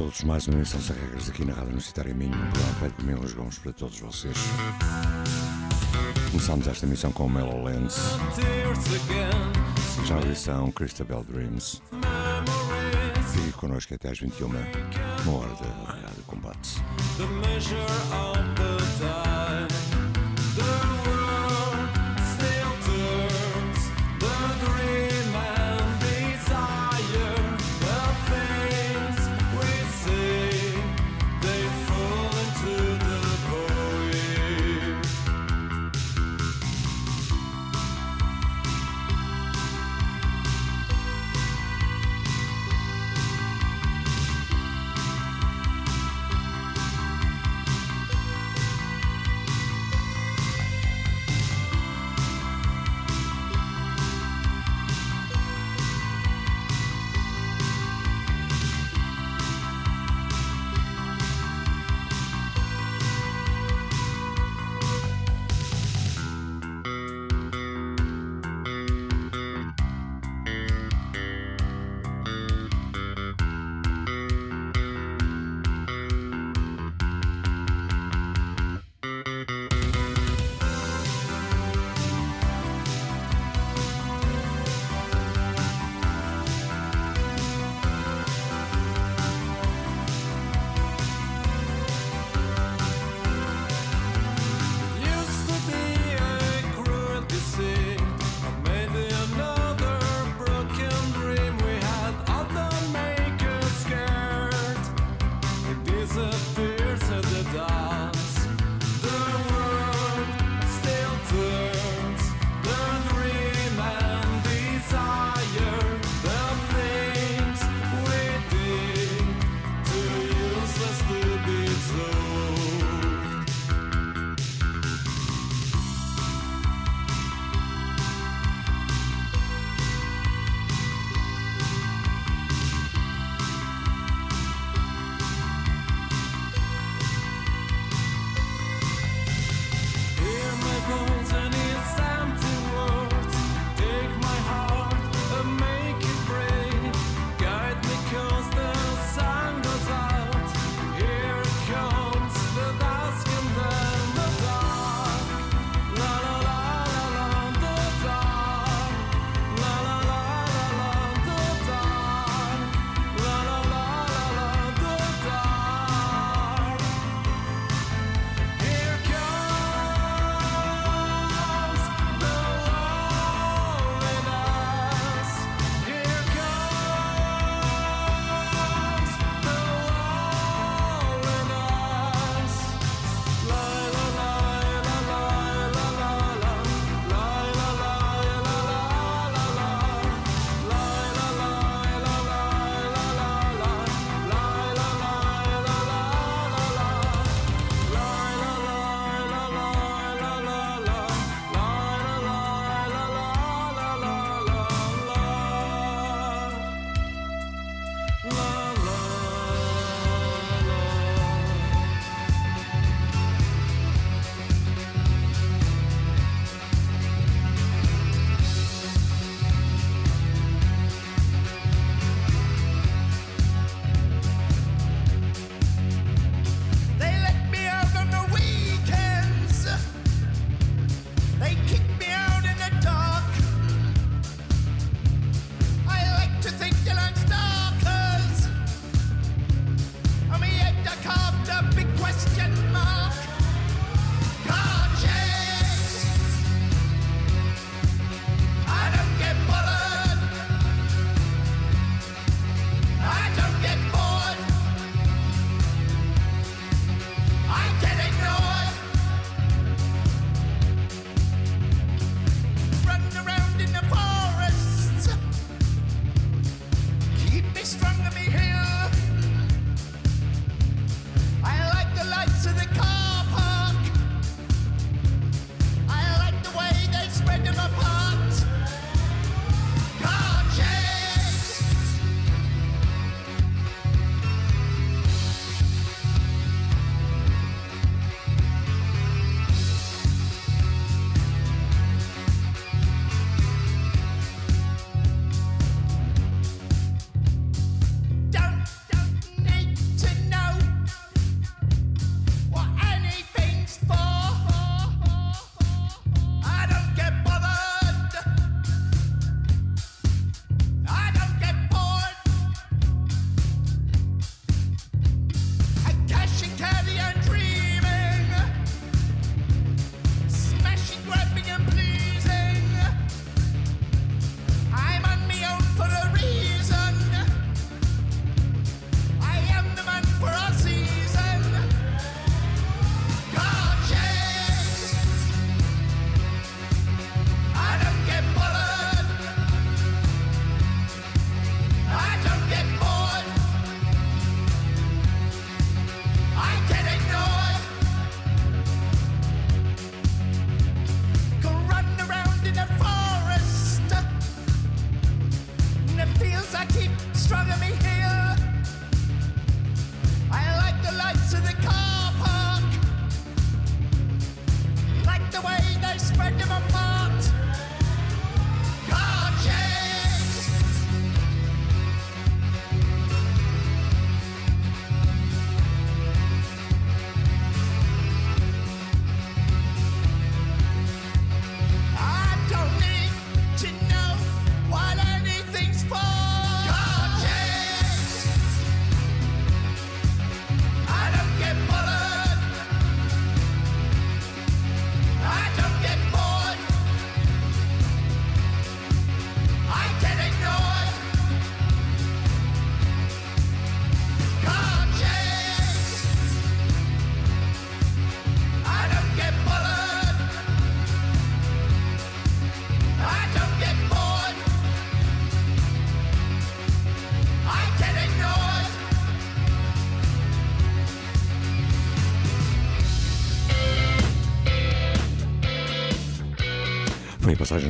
Todos. Mais uma emissão sem regras aqui na Rádio Universitária Minho, um programa feito por Milos Gomes para todos vocês. Começamos esta emissão com Mellow Lens. Já a edição Christabel Dreams. Fique connosco até às 21 uma hora da Rádio Combate.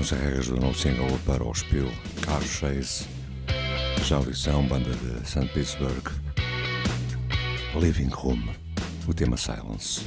Passagens regras do novo single para o Spiel Car Chase, já audição, banda de St. Petersburg, Living Room, o tema Silence.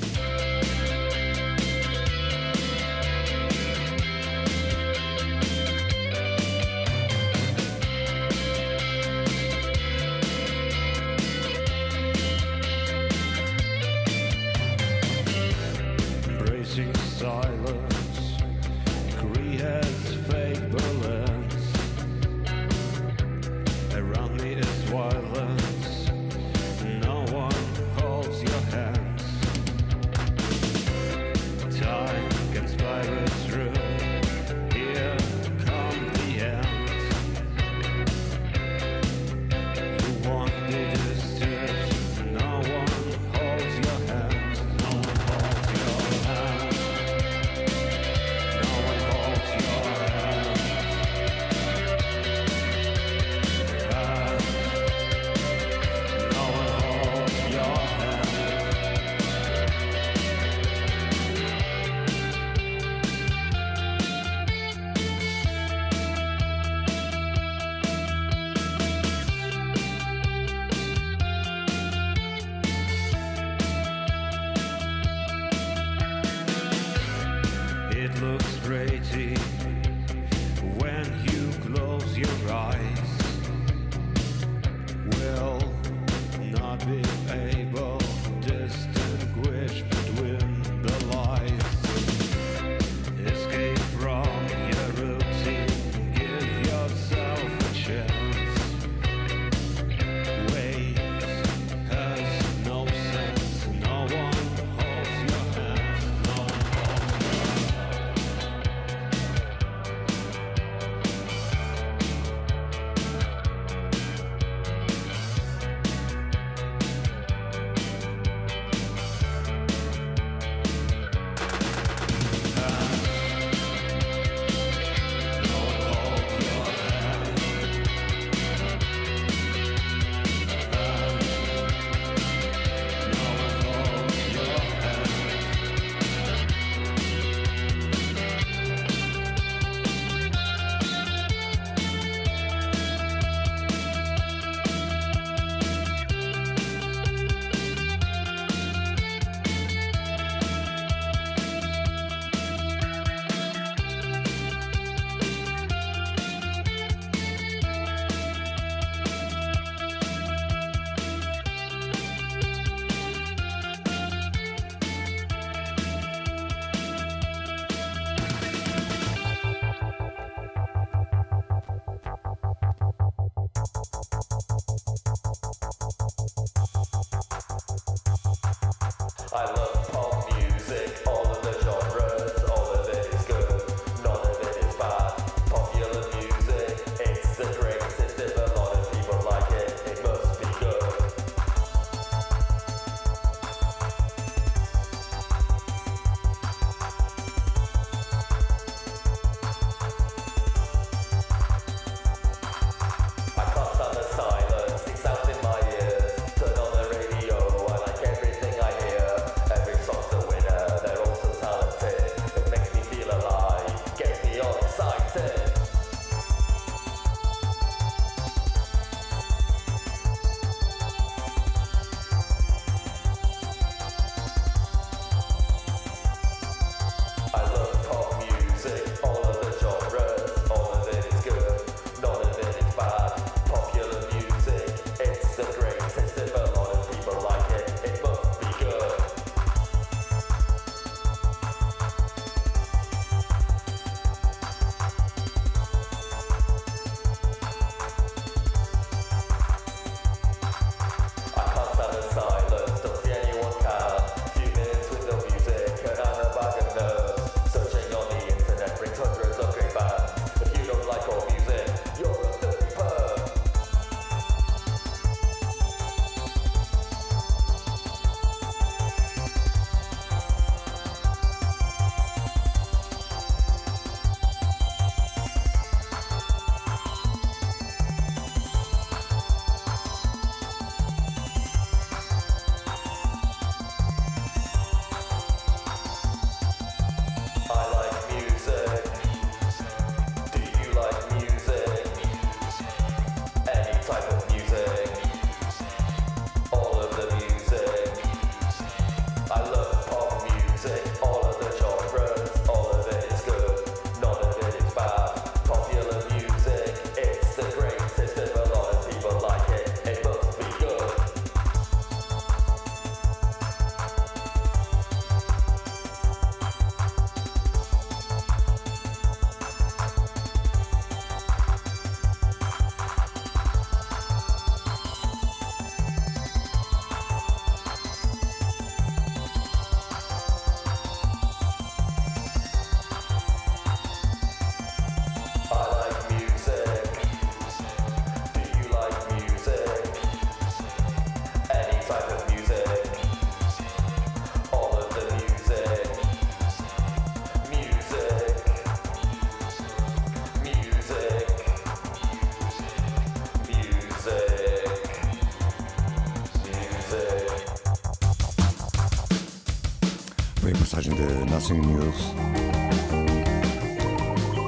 News.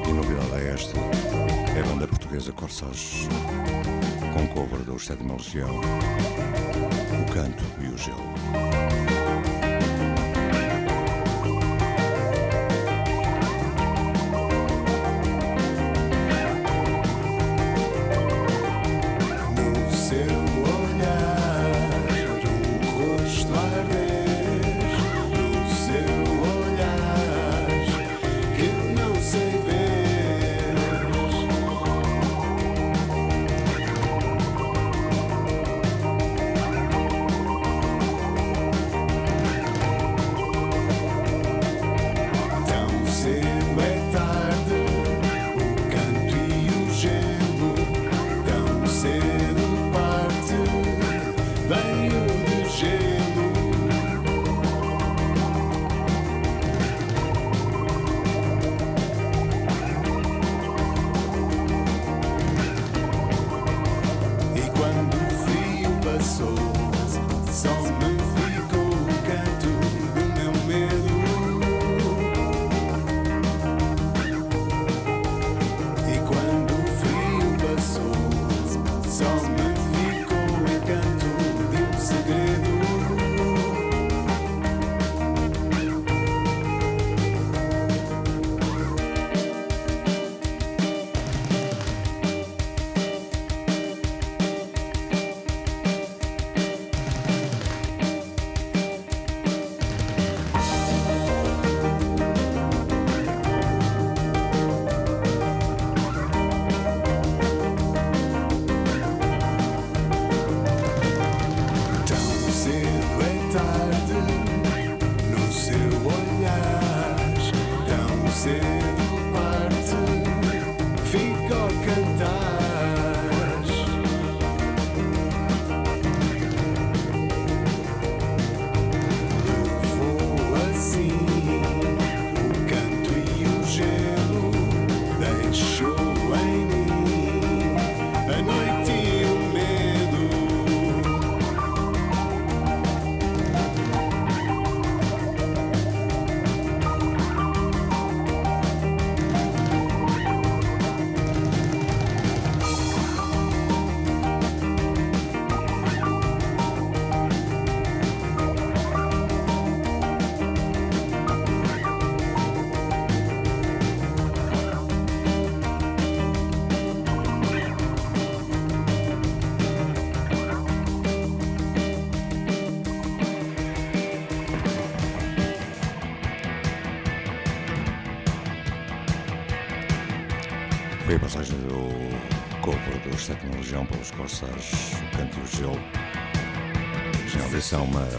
E novidade é esta: é a banda portuguesa Corsage, com cover do Sétima Legião, o canto e o gelo.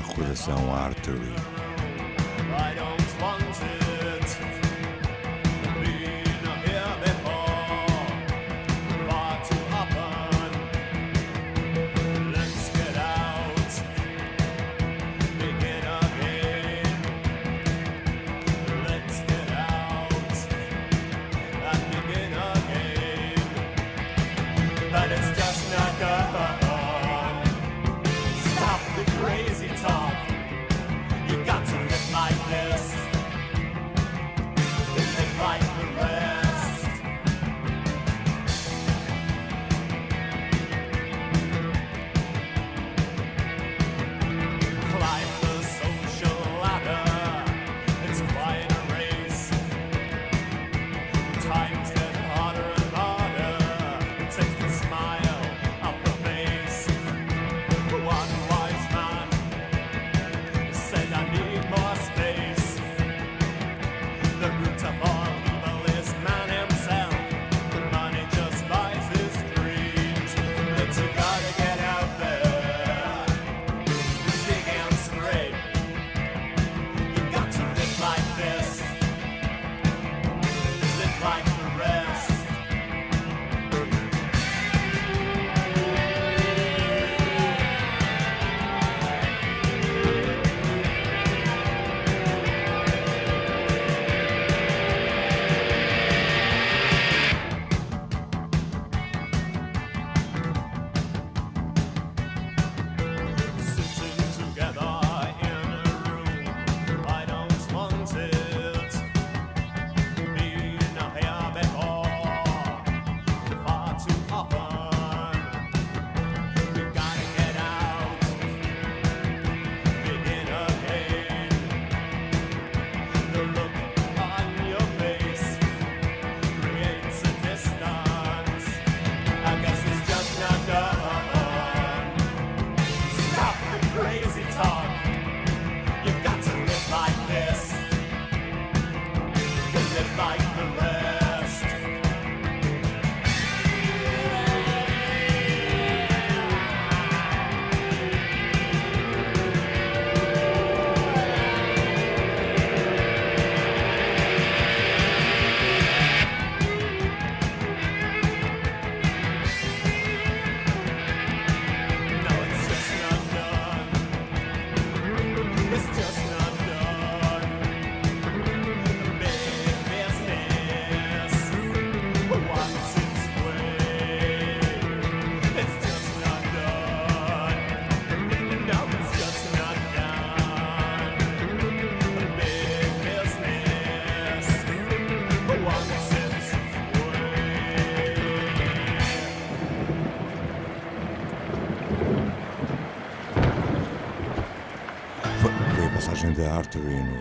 Recordação Artery.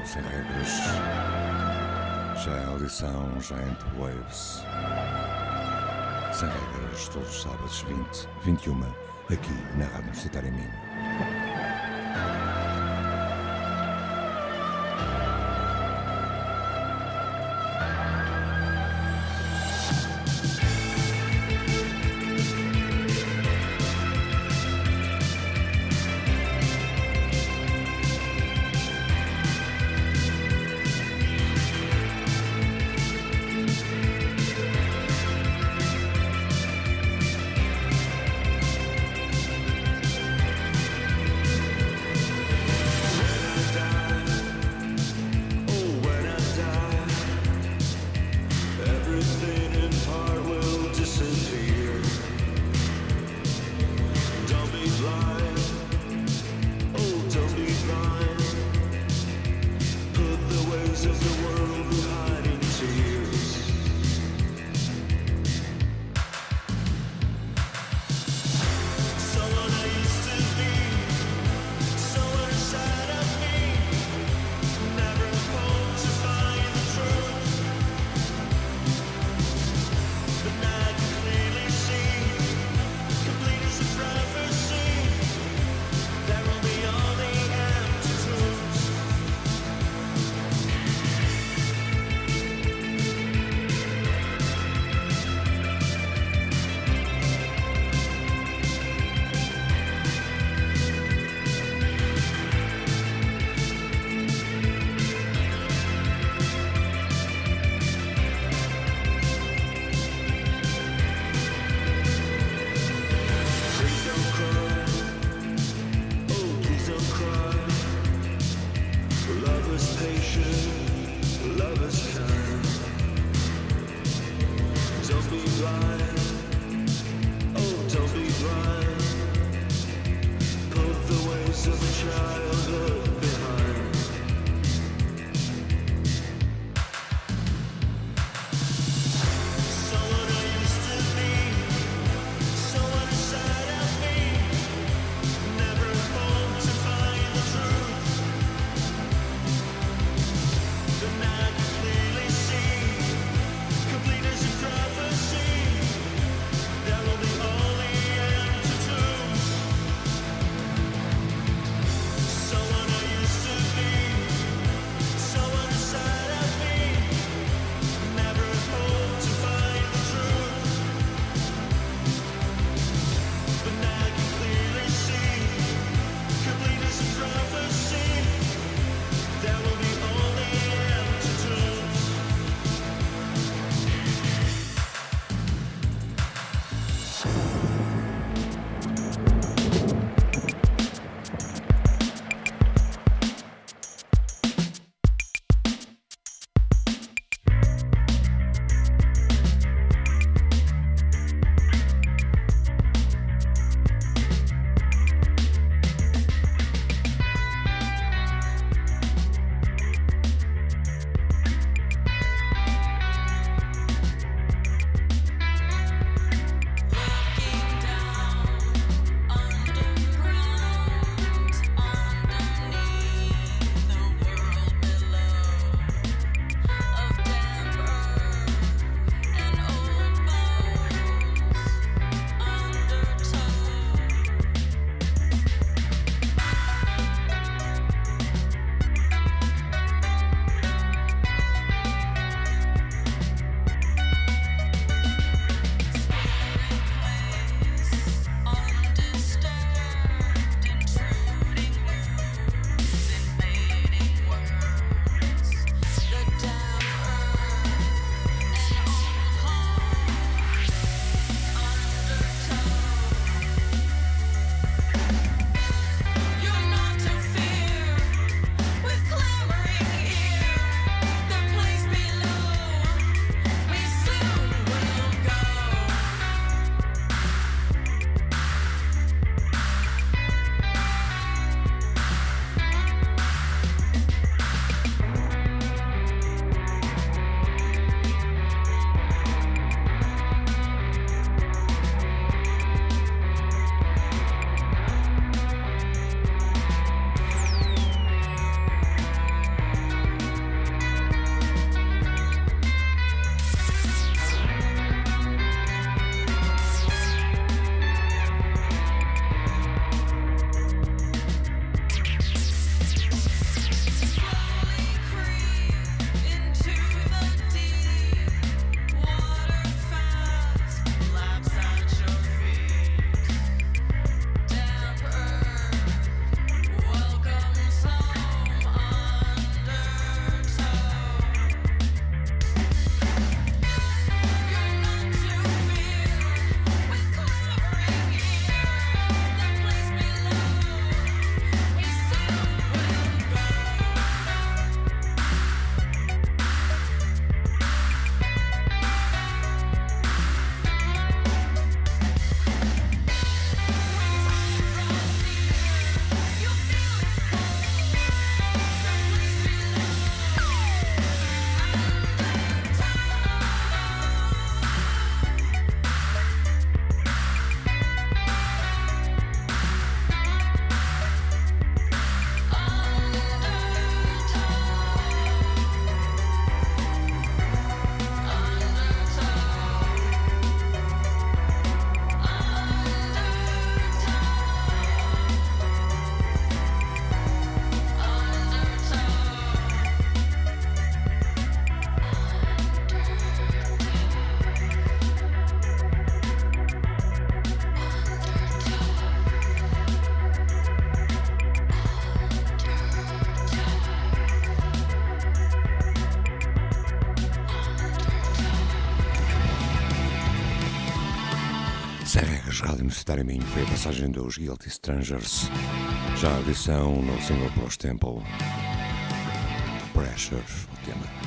Sem Regras. Já é audição Giant Waves. Sem Regras, todos os sábados 20, 21, aqui na Rádio Universitária Minho. Rádio Universitária Minho foi a passagem dos Guilty Strangers, já a edição no single Plus Temple. Pressure, o tema.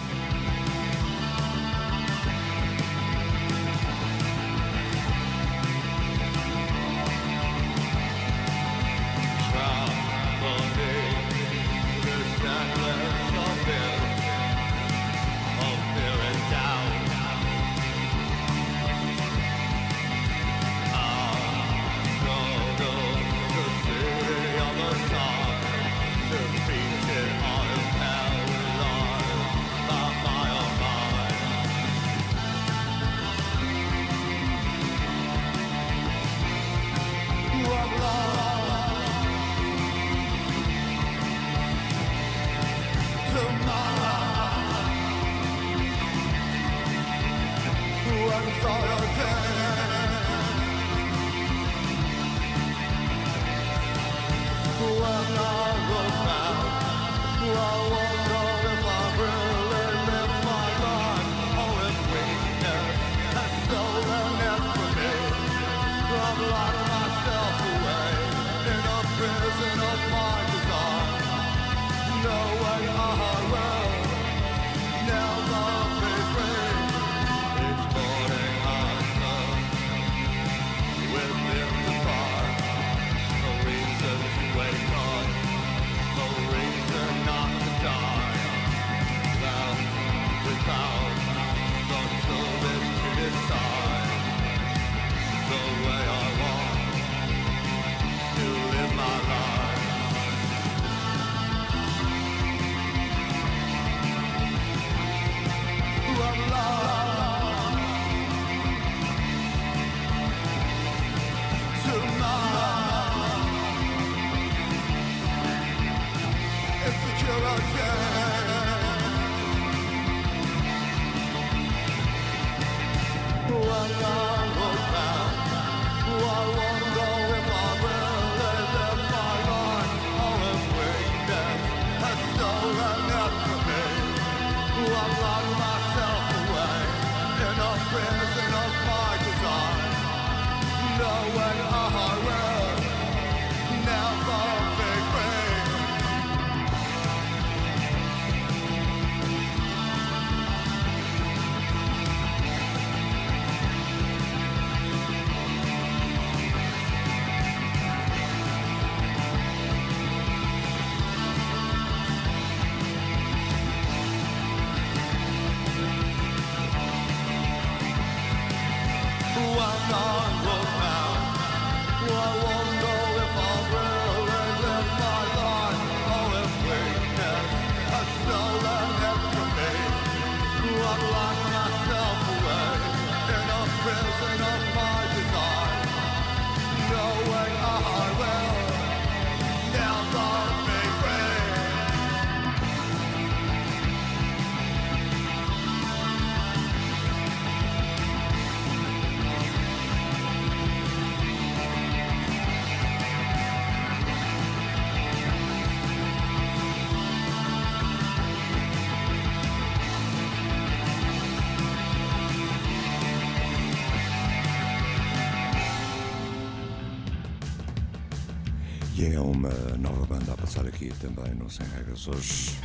Aqui também no Sem Regras hoje.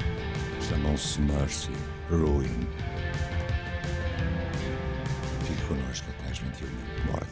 Chamam-se Mercy Ruin. Fique connosco até às 21 Bora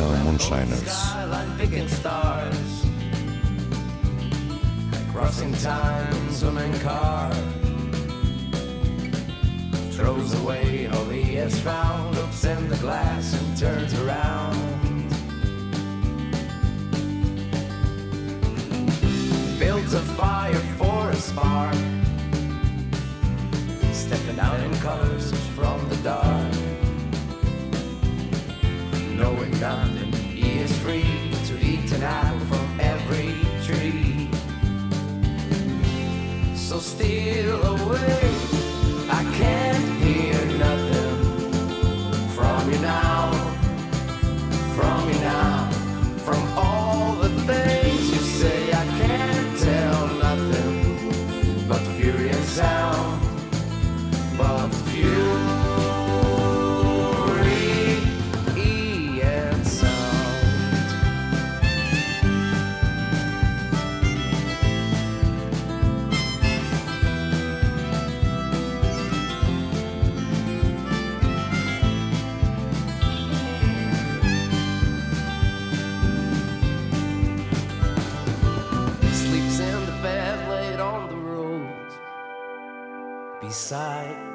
Moonshiners. Crossing time, swimming car throws away all he has found, looks in the glass and turns around. Builds a fire for a spark, stepping out in colors from the dark, nothing is free to eat an apple from every tree. So steal away,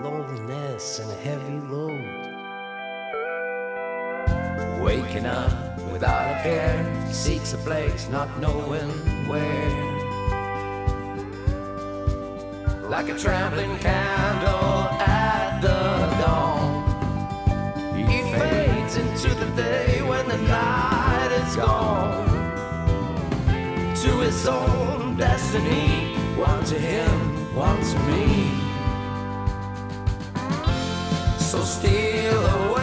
loneliness and a heavy load. Waking up without a care, seeks a place not knowing where. Like a trampling candle at the dawn, he fades into the day when the night is gone. To his own destiny, one to him, one to me still steal away.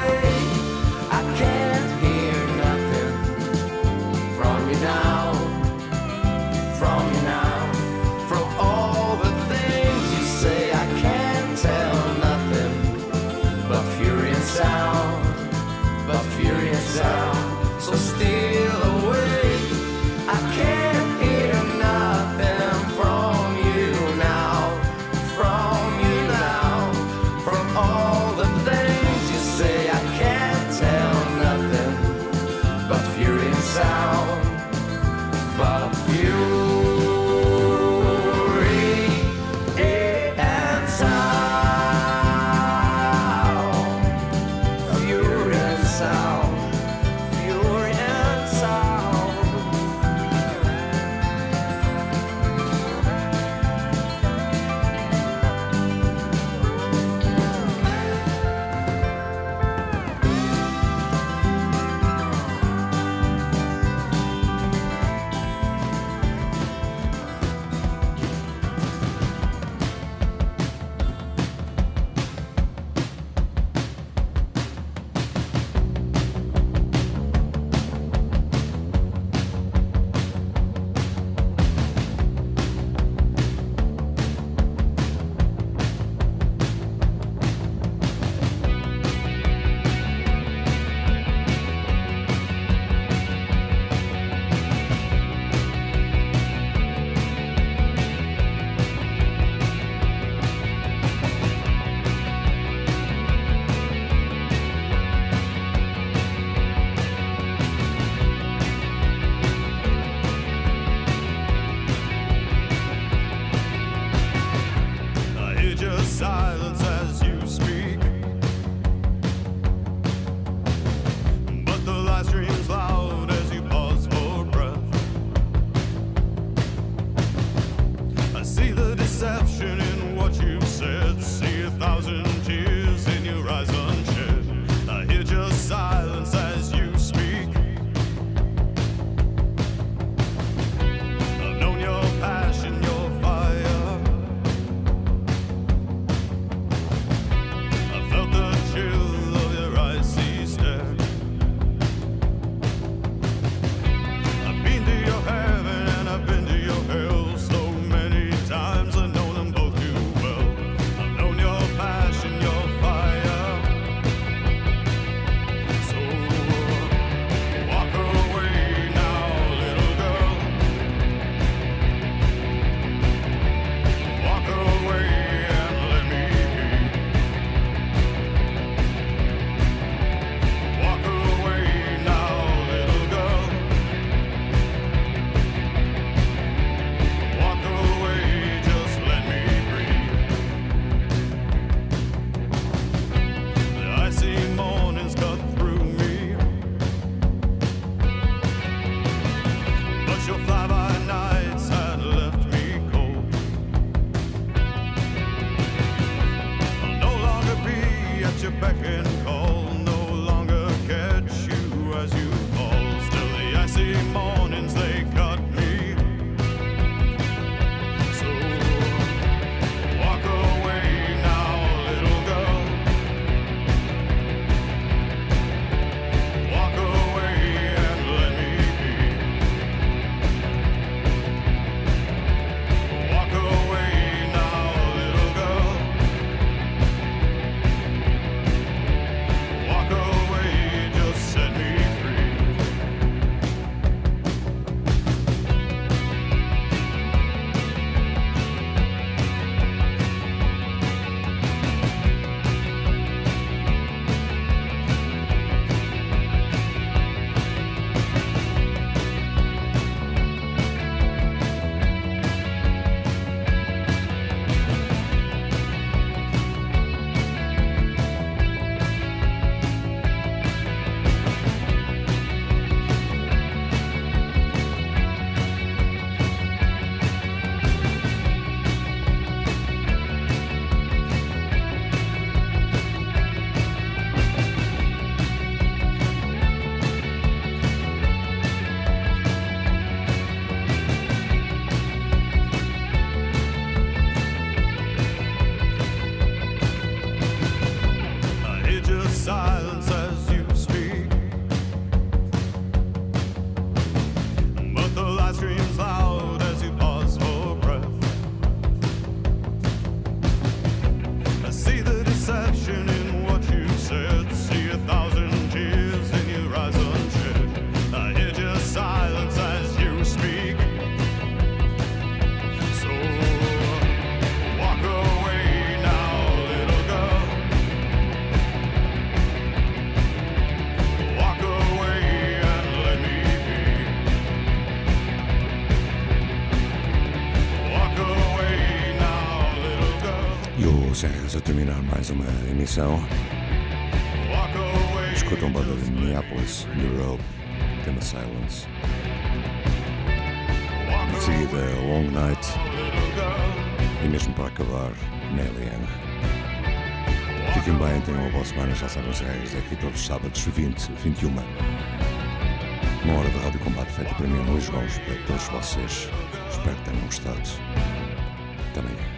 Terminar mais uma emissão. Escutam banda de Minneapolis, Europe, tema Silence. De seguida, Long Night e mesmo para acabar, Nelly Young. Fiquem bem, tenham uma boa semana, já sabem as regras aqui todos os sábados, 20, 21. Uma hora de rádio combate feita para mim, Luís Gomes, para todos vocês. Espero que tenham gostado. Até amanhã.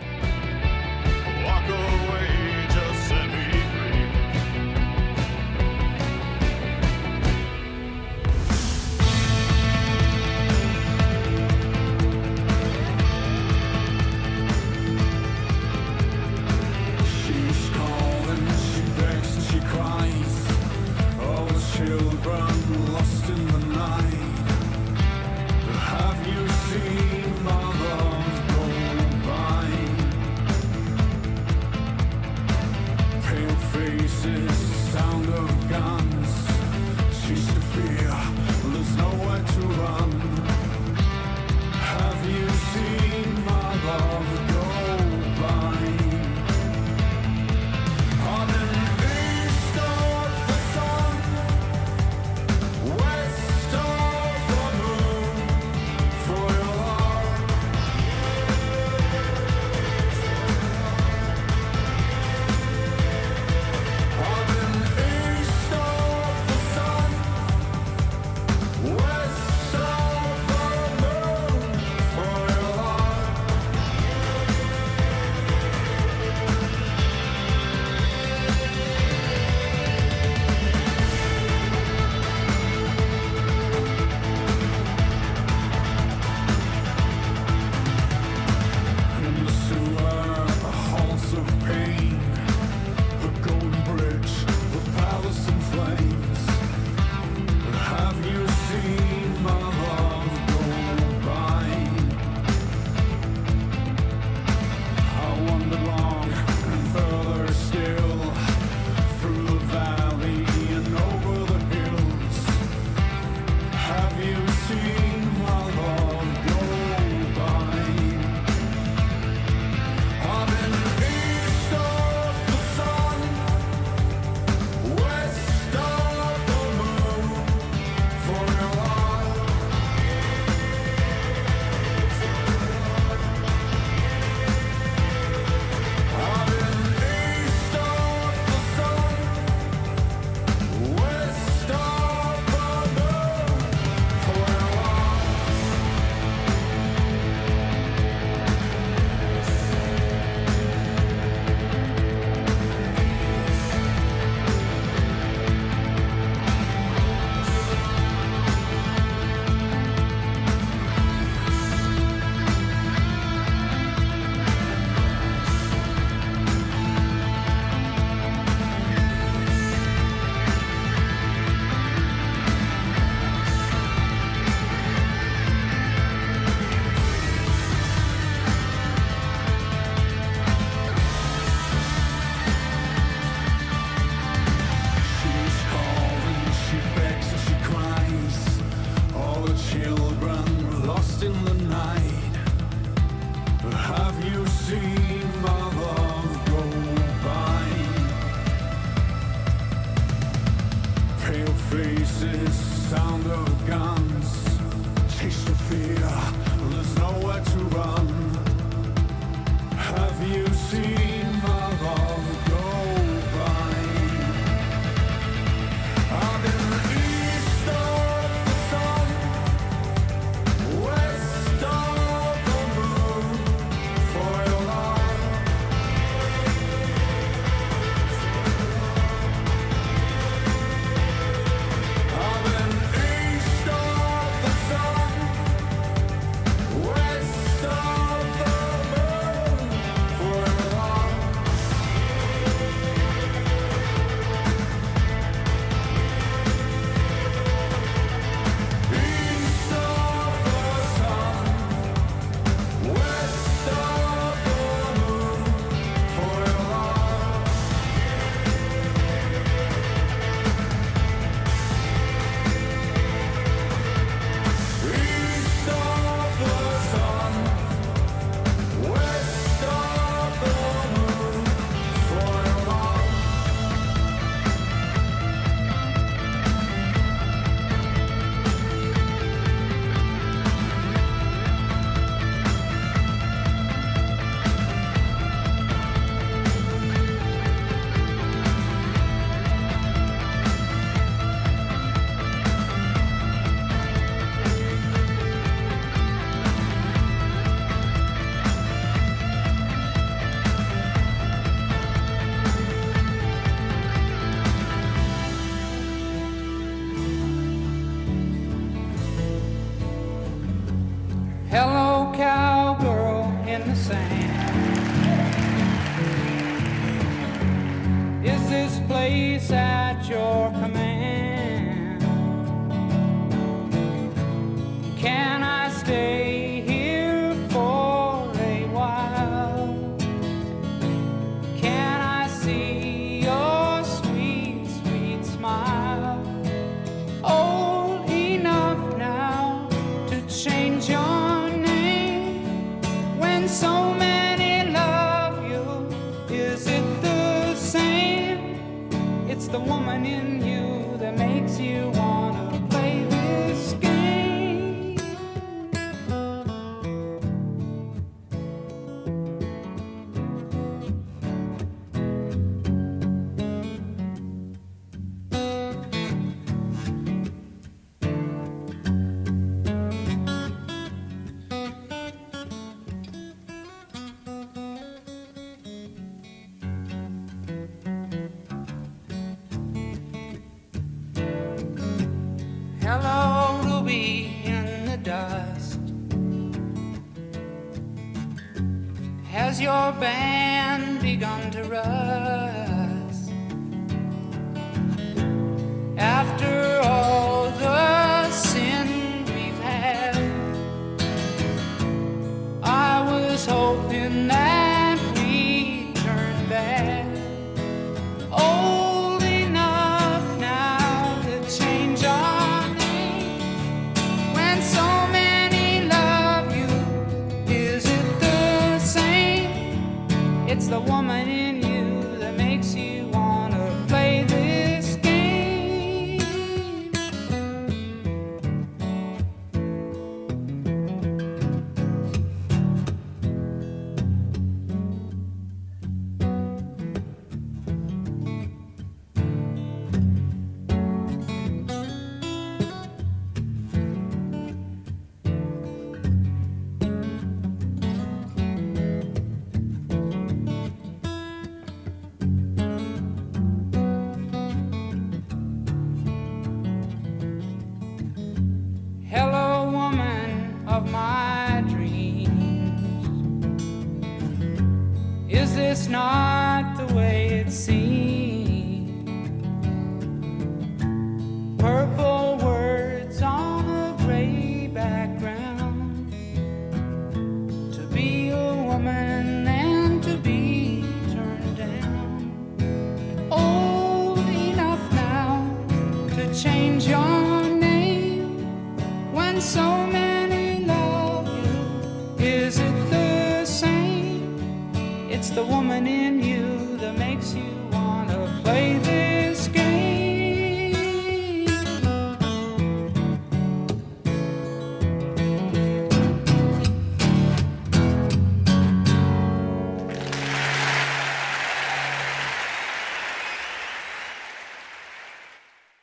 Your